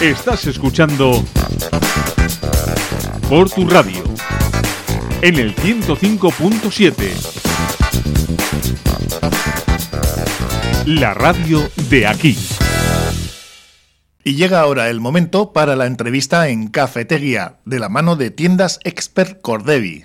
Estás escuchando por tu radio en el 105.7. La radio de aquí. Y llega ahora el momento para la entrevista en Cafetería, de la mano de tiendas Expert Cordevi.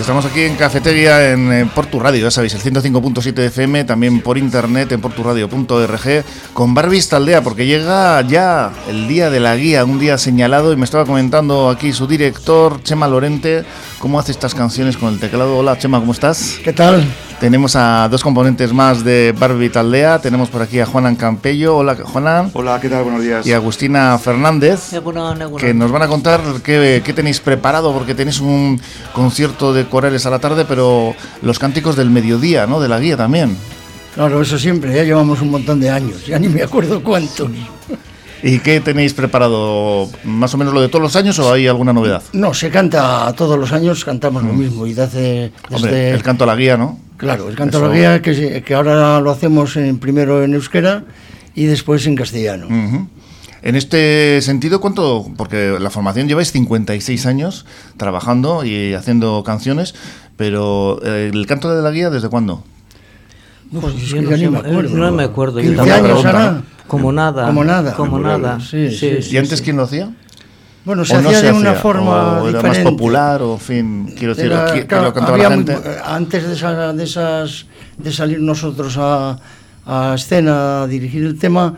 Estamos aquí en Cafetería en, en ya sabéis, el 105.7 FM, también por internet en porturadio.org, con Barbis Taldea, porque llega ya el día de la guía, un día señalado, y me estaba comentando aquí su director, Chema Lorente, cómo hace estas canciones con el teclado. Hola Chema, ¿cómo estás? ¿Qué tal? Tenemos a dos componentes más de Barbie Taldea, tenemos por aquí a Juanan Campello. Hola Juanan. Hola, ¿qué tal? Buenos días. Y Agustina Fernández, que nos van a contar qué, qué tenéis preparado, porque tenéis un concierto de corales a la tarde, pero los cánticos del mediodía, ¿no? De la guía también. Claro, eso siempre, ya llevamos un montón de años, ya ni me acuerdo cuántos. ¿Y qué tenéis preparado? ¿Más o menos lo de todos los años o hay alguna novedad? No, se canta todos los años, cantamos lo mismo. Y desde, Hombre, el canto a la guía, ¿no? Claro, el canto a la guía, que, que ahora lo hacemos en, primero en euskera y después en castellano. En este sentido, ¿cuánto? Porque la formación lleváis 56 años trabajando y haciendo canciones, pero eh, el canto de la guía, ¿desde cuándo? Pues es yo no ya sé, ni me acuerdo. no me acuerdo, yo 15 tampoco. años. ¿no? Como nada. Como nada. Como nada. Sí, sí, ¿Y antes quién lo hacía? Bueno, se ¿O no hacía se de una hacía? forma ¿O era diferente. más popular? O, en fin, quiero decir, Era- que claro, lo cantaba había la muy- gente. antes de, esa- de esas de salir nosotros a, a escena a dirigir el tema,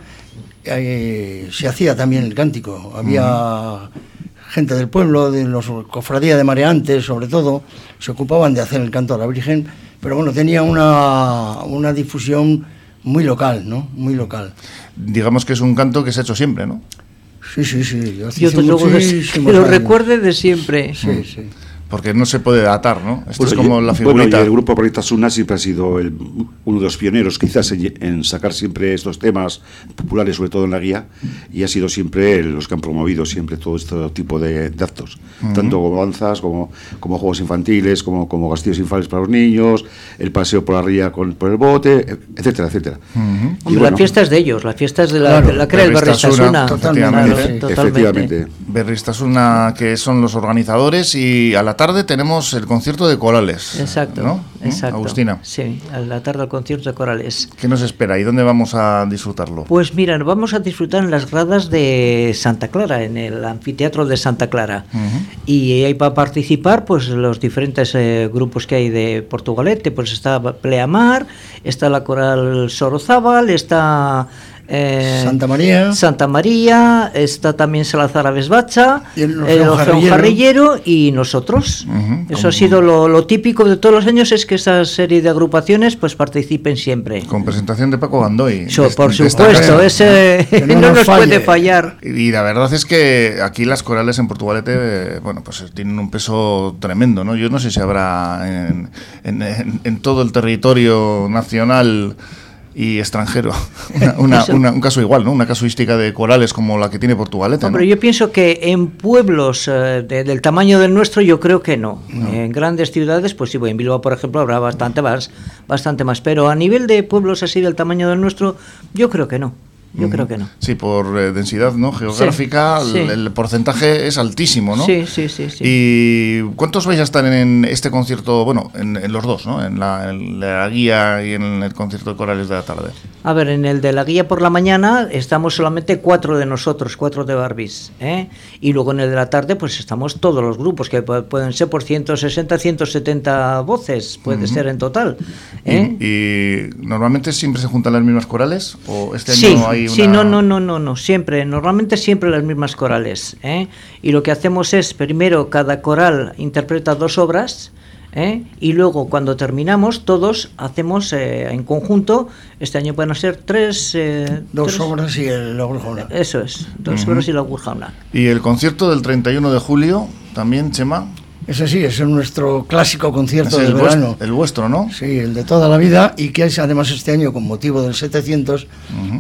eh, se hacía también el cántico. Había gente del pueblo, de los cofradía de mareantes, sobre todo, se ocupaban de hacer el canto a la Virgen, pero bueno, tenía una, una difusión muy local, ¿no? Muy local. Digamos que es un canto que se ha hecho siempre, ¿no? Sí, sí, sí. yo Yo muchísimos que lo recuerde de siempre. Sí, sí. Porque no se puede atar, ¿no? Esto es Bueno, como y- la bueno, figurita. y el grupo Proyecto Asuna siempre ha sido el- uno de los pioneros, quizás, en, en sacar siempre estos temas populares, sobre todo en la guía, y ha sido siempre los que han promovido siempre todo este tipo de, de actos, tanto como danzas, como, como juegos infantiles, como, como castillos infantiles para los niños, el paseo por la ría con, por el bote, etcétera, etcétera. Y Hombre, bueno, las fiestas de ellos, las fiestas de la, Claro, de la crea el Berriztasuna, Barristasuna. totalmente. Totalmente. Efectivamente. Berristasuna, que son los organizadores, y a la tarde tenemos el concierto de corales. Exacto, ¿no? ¿Mm? exacto. Agustina, Sí, a la tarde al concierto de corales. ¿qué nos espera y dónde vamos a disfrutarlo? Pues mira, vamos a disfrutar en las gradas de Santa Clara, en el anfiteatro de Santa Clara. Y ahí para participar, pues los diferentes eh, grupos que hay de Portugalete, pues está Pleamar, está la coral Sorozábal, está... eh, Santa María. Santa María, está también Salazar Avesbacha, el el Orfeón Jarrillero. Y nosotros. Eso ha sido lo, lo típico de todos los años, es que esa serie de agrupaciones pues participen siempre. Con presentación de Paco Gandoy. So- de- por de esta supuesto, ese no no, nos falle. puede fallar. Y la verdad es que aquí las corales en Portugalete, bueno, pues tienen un peso tremendo, ¿no? Yo no sé si habrá en, en- en- en todo el territorio nacional y extranjero una- una- una- un caso igual, ¿no? Una casuística de corales como la que tiene Portugalete, ¿no? Yo pienso que en pueblos eh, de- del tamaño del nuestro, yo creo que no. En grandes ciudades, pues sí, en Bilbao, por ejemplo, habrá bastante más, bastante más. Pero a nivel de pueblos así del tamaño del nuestro, yo creo que no. Yo creo que no. Sí, por eh, densidad ¿no? geográfica Sí, el- sí. el, porcentaje es altísimo, ¿no? Sí, sí, sí, sí. ¿Y cuántos vais a estar en este concierto? Bueno, en, en los dos, ¿no? En la, en la guía y en el concierto de corales de la tarde. A ver, en el de la guía por la mañana estamos solamente cuatro de nosotros, cuatro de Barbies. ¿eh? Y luego en el de la tarde, pues estamos todos los grupos, que pu- pueden ser por 160, 170 voces, puede ser en total. ¿eh? Y, y normalmente siempre se juntan las mismas corales o este año Sí, hay una sí, no, no, no, no, no, siempre, normalmente siempre las mismas corales. ¿eh? Y lo que hacemos es, primero, cada coral interpreta dos obras. ¿eh? Y luego, cuando terminamos, todos hacemos eh, en conjunto, este año pueden ser tres... eh, Dos tres- obras y el Orjona. Eso es, dos obras y la Gurjauna. Y el concierto del 31 de julio también, Chema. Ese sí, ese es nuestro clásico concierto Es de el, vues- verano. el vuestro, ¿no? Sí, el de toda la vida y que es además este año con motivo del 700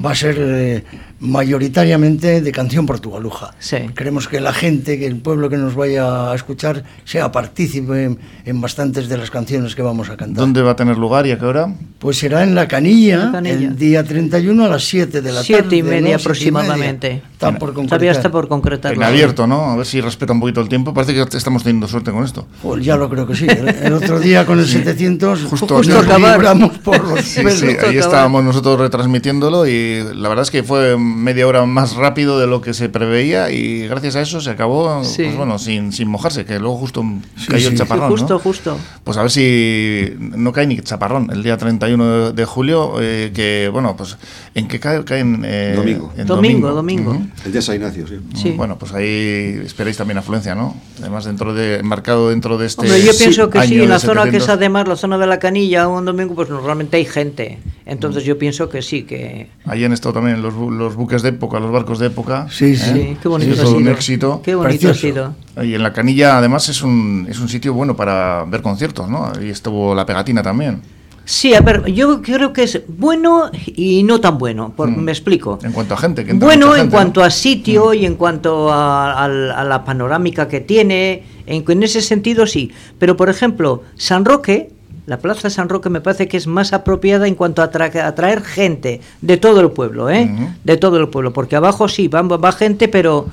va a ser eh, mayoritariamente de canción portugaluja. Sí. Queremos que la gente, que el pueblo que nos vaya a escuchar sea partícipe en, en bastantes de las canciones que vamos a cantar. ¿Dónde va a tener lugar y a qué hora? Pues será en la Canilla, La Canilla. el día 31 a las 7 de la Siete tarde. y media ¿no? Siete y aproximadamente. media. Está por Todavía está por concretar. En abierto, ¿no? A ver si respeta un poquito el tiempo. Parece que estamos teniendo suerte con esto. Pues ya lo creo que sí. El, el otro día con el 700 Justo nos acabar. libramos por los Sí, pelos. sí, ahí acabar. estábamos nosotros retransmitiéndolo y la verdad es que fue media hora más rápido de lo que se preveía y gracias a eso se acabó, Sí. pues bueno, sin, sin mojarse, que luego justo cayó el sí. chaparrón, justo, ¿no? justo. Pues a ver si no cae ni chaparrón el día 31 de, de julio, eh, que bueno, pues ¿en qué cae? Cae en, eh, Domingo. en Domingo, domingo. Ujú. El de San Ignacio, sí. Sí. Bueno, pues ahí esperáis también afluencia, ¿no? Además, dentro de, marcado dentro de este. Hombre, yo pienso que sí, en la zona que es 700. además la zona de la canilla, un domingo, pues normalmente hay gente. Entonces yo pienso que sí, que... Ahí han estado también los, bu- los buques de época, los barcos de época. Sí, sí. Sí, qué bonito Sí, ha sido. un éxito. Qué bonito Precioso. ha sido. Y en la Canilla, además, es un, es un sitio bueno para ver conciertos, ¿no? Ahí estuvo la pegatina también. Sí, a ver, yo creo que es bueno y no tan bueno, por- Mm. me explico. En cuanto a gente. Que entra Bueno mucha en gente, cuanto ¿no? Mm. a sitio y en cuanto a, al- a la panorámica que tiene, en, en ese sentido sí. Pero por ejemplo, San Roque, la Plaza San Roque me parece que es más apropiada en cuanto a atra- atraer gente de todo el pueblo, ¿eh? De todo el pueblo, porque abajo sí va, va gente, pero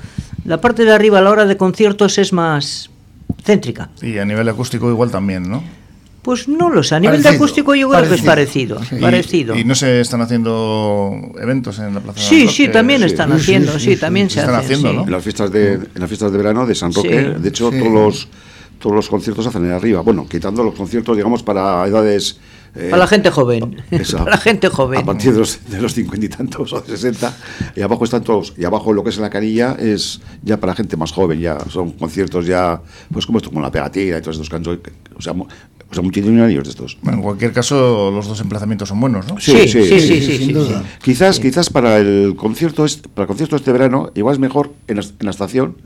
la parte de arriba a la hora de conciertos es más céntrica. Y a nivel acústico igual también, ¿no? Pues no lo sé, a nivel de acústico yo creo que es parecido, Sí. Y- parecido. Y, no se están haciendo eventos en la Plaza Sí, San sí, Roque? también sí. están Sí, sí, haciendo, sí, sí, sí, también se se están hacen, haciendo, sí. ¿no? En las fiestas de, en las fiestas de verano de San Roque, Sí. de hecho, Sí. todos los todos los conciertos se hacen ahí arriba. Bueno, quitando los conciertos, digamos, para edades. eh, Para la gente joven. Esa. Para la gente joven. A partir de los, de los 50 y tantos o de 60. Y abajo están todos. Y abajo lo que es en la canilla es ya para gente más joven. Ya son conciertos ya, pues como esto, como la pegatina y todos estos cantos. O sea, o sea multitudinarios de estos. Bueno, en cualquier caso, los dos emplazamientos son buenos, ¿no? Sí, sí, sí, sí, sí, sin sí, duda. sí. Quizás, quizás para el concierto este, para el concierto este verano, igual es mejor en la, en la estación,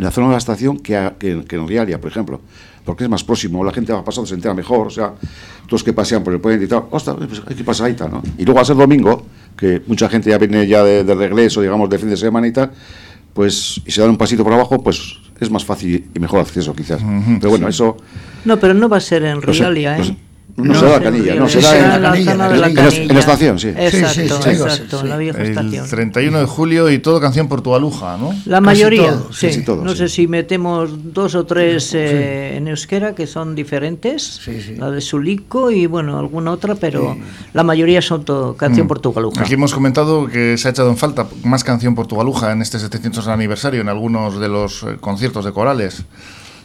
en la zona de la estación, que, a- que, que en Rialia, por ejemplo. Porque es más próximo, la gente va pasando, se entera mejor, o sea, todos que pasean por el puente y tal, ostras, pues hay que pasar ahí, tal, ¿no? Y luego al ser domingo, que mucha gente ya viene ya de, de regreso, digamos, de fin de semana y tal, pues, y se dan un pasito por abajo, pues es más fácil y mejor acceso quizás. Pero bueno, eso... No, pero no va a ser en Rialia, ¿eh? No será la canilla, no, será será en la canilla, zona en de la la canilla. canilla. En la estación, sí. Exacto, Sí, sí, sí, exacto, la vieja El estación. 31 de julio y todo canción portualuja, ¿no? La Casi mayoría, todo, sí. casi todo, no sí. sé si metemos dos o tres eh, en euskera que son diferentes, Sí, sí. la de Sulico y bueno, alguna otra, pero la mayoría son todo canción Mm. portugaluja. Aquí hemos comentado que se ha echado en falta más canción portugaluja en este 700 aniversario en algunos de los eh, conciertos de corales.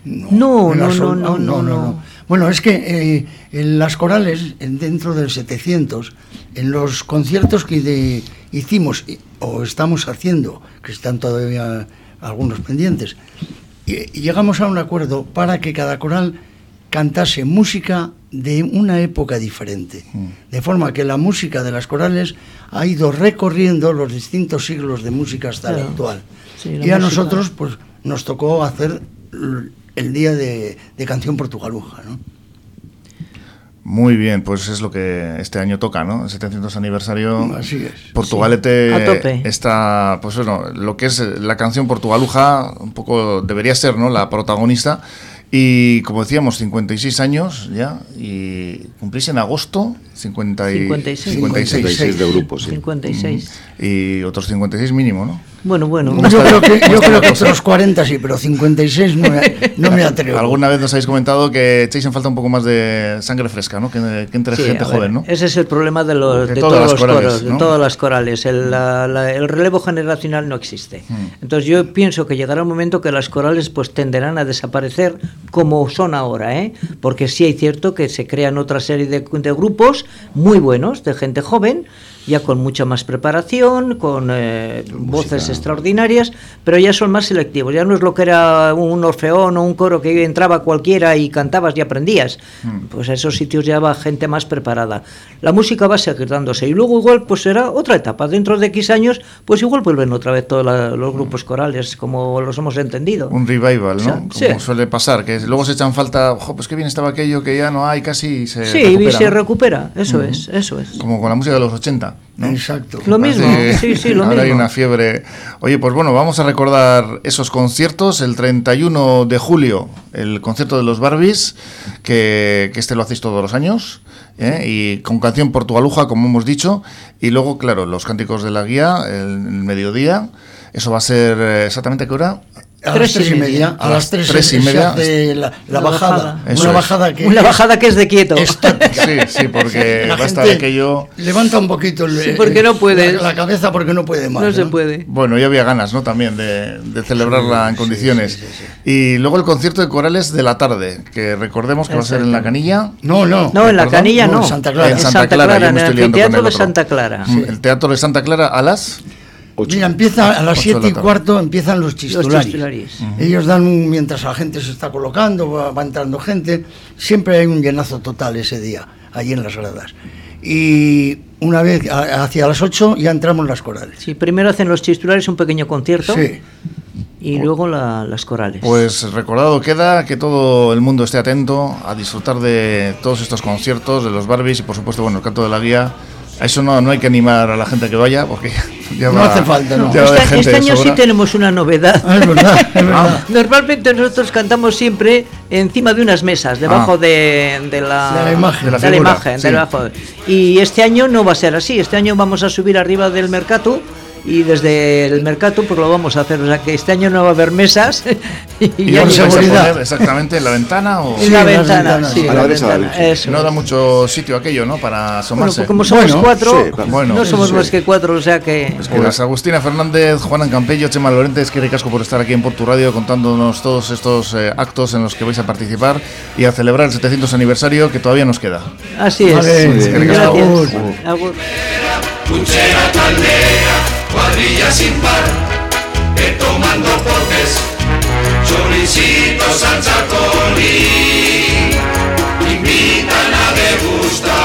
No, no, no, no, no, no. Bueno, es que eh, en las corales, en- dentro del 700, en los conciertos que de- hicimos o estamos haciendo, que están todavía algunos pendientes, y- llegamos a un acuerdo para que cada coral cantase música de una época diferente. De forma que la música de las corales ha ido recorriendo los distintos siglos de música hasta el Claro. actual. Sí, la y a música- nosotros, pues, nos tocó hacer el día de, de canción portugaluja, ¿no? Muy bien, pues es lo que este año toca, ¿no? El 700 aniversario. Así es. Portugalete Sí, a tope. está, pues bueno, lo que es la canción portugaluja, un poco debería ser, ¿no? La protagonista. Y como decíamos, 56 años ya, y cumplís en agosto 50 y- 56. 56. 56 de grupos, sí. 56. Y otros 56 mínimo, ¿no? Bueno, bueno. Yo creo que, yo creo que otros 40 sí, pero 56 no me, no me atrevo. Alguna vez nos habéis comentado que echáis en falta un poco más de sangre fresca, ¿no? Que, que entre Sí, gente joven, ¿no? Ese es el problema de, los, De todos las los corales, coros, ¿no? de todas las corales. El, la- la- el relevo generacional no existe. Hmm. Entonces yo pienso que llegará un momento que las corales pues tenderán a desaparecer como son ahora, ¿eh? Porque sí hay cierto que se crean otra serie de, de grupos muy buenos, de gente joven, ya con mucha más preparación, con eh, voces extraordinarias, pero ya son más selectivos. Ya no es lo que era un orfeón o un coro que entraba cualquiera y cantabas y aprendías. Pues a esos sitios ya va gente más preparada. La música va seguir dándose y luego igual pues será otra etapa. Dentro de X años pues igual vuelven otra vez todos la- los grupos corales como los hemos entendido. Un revival, ¿no? sea, Como sí. suele pasar, que luego se echan falta, ojo, pues qué bien estaba aquello que ya no hay casi y se Sí, recupera, y se recupera, eso es, eso es. Como con la música de los 80. ¿No? Exacto. Lo mismo, sí, sí, lo ahora hay una fiebre. Oye, pues bueno, vamos a recordar esos conciertos. El 31 de julio, el concierto de los Barbies, que, que este lo hacéis todos los años, ¿eh? y con canción portugaluja, como hemos dicho. Y luego, claro, los cánticos de la guía, el, el mediodía. Eso va a ser eh, exactamente a qué hora? A las tres y media. A las tres, tres y media. la, la La bajada. Una es. bajada que. Una bajada que es de quieto. estática. Sí, sí, porque La va a estar gente aquello. Levanta un poquito el, Sí, porque no puede. La, la cabeza porque no puede más. No se puede. Bueno, ya había ganas, ¿no? También de, de celebrarla en condiciones. Y luego el concierto de corales de la tarde, que recordemos que va a ser en la canilla. No, no. No, en la ¿Perdón? canilla No, no. en Santa Clara. En En Santa, Santa Clara, Clara, yo en el liando con anfiteatro el de otro. Santa Clara. Mm, El teatro de Santa Clara a las. Ocho. Mira, empieza a las Ocho de la 7 y cuarto empiezan los Los chistularis. chistularis. Ellos dan un, mientras la gente se está colocando, va, va entrando gente, siempre hay un llenazo total ese día, allí en las gradas. Y una vez, a- hacia las 8, ya entramos las corales. Sí, primero hacen los chistulares un pequeño concierto Sí. y luego la- las corales. Pues recordado queda que todo el mundo esté atento a disfrutar de todos estos conciertos, de los Barbies y por supuesto, bueno, el canto de la guía. A eso no, no hay que animar a la gente que vaya porque ya No va- hace falta, no. este, gente este año sí tenemos una novedad. Ah, es verdad, es verdad. Normalmente nosotros cantamos siempre encima de unas mesas, debajo Ah. de, de la, De la imagen. De la de la figura, imagen, sí. debajo. Y este año no va a ser así. Este año vamos a subir arriba del mercado y desde el mercado pues lo vamos a hacer. O sea que este año no va a haber mesas y, ¿Y ya vais a poner exactamente en la ventana o en la ventana, ventanas. sí, A la ventana, eso. no da mucho sitio aquello, ¿no? Para Bueno, asomarse. pues como somos Bueno, cuatro, sí, claro. Bueno, no somos sí. más que cuatro, o sea que... Pues Agustina Fernández, Juan Campello, Chema Lorente, que casco por estar aquí en Portu Radio contándonos todos estos eh, actos en los que vais a participar y a celebrar el 700 aniversario que todavía nos queda. Así es. Vale, Gracias. agur. Agur cuadrilla sin par, que toman dos potes, choricitos al chacolí, invitan a degustar.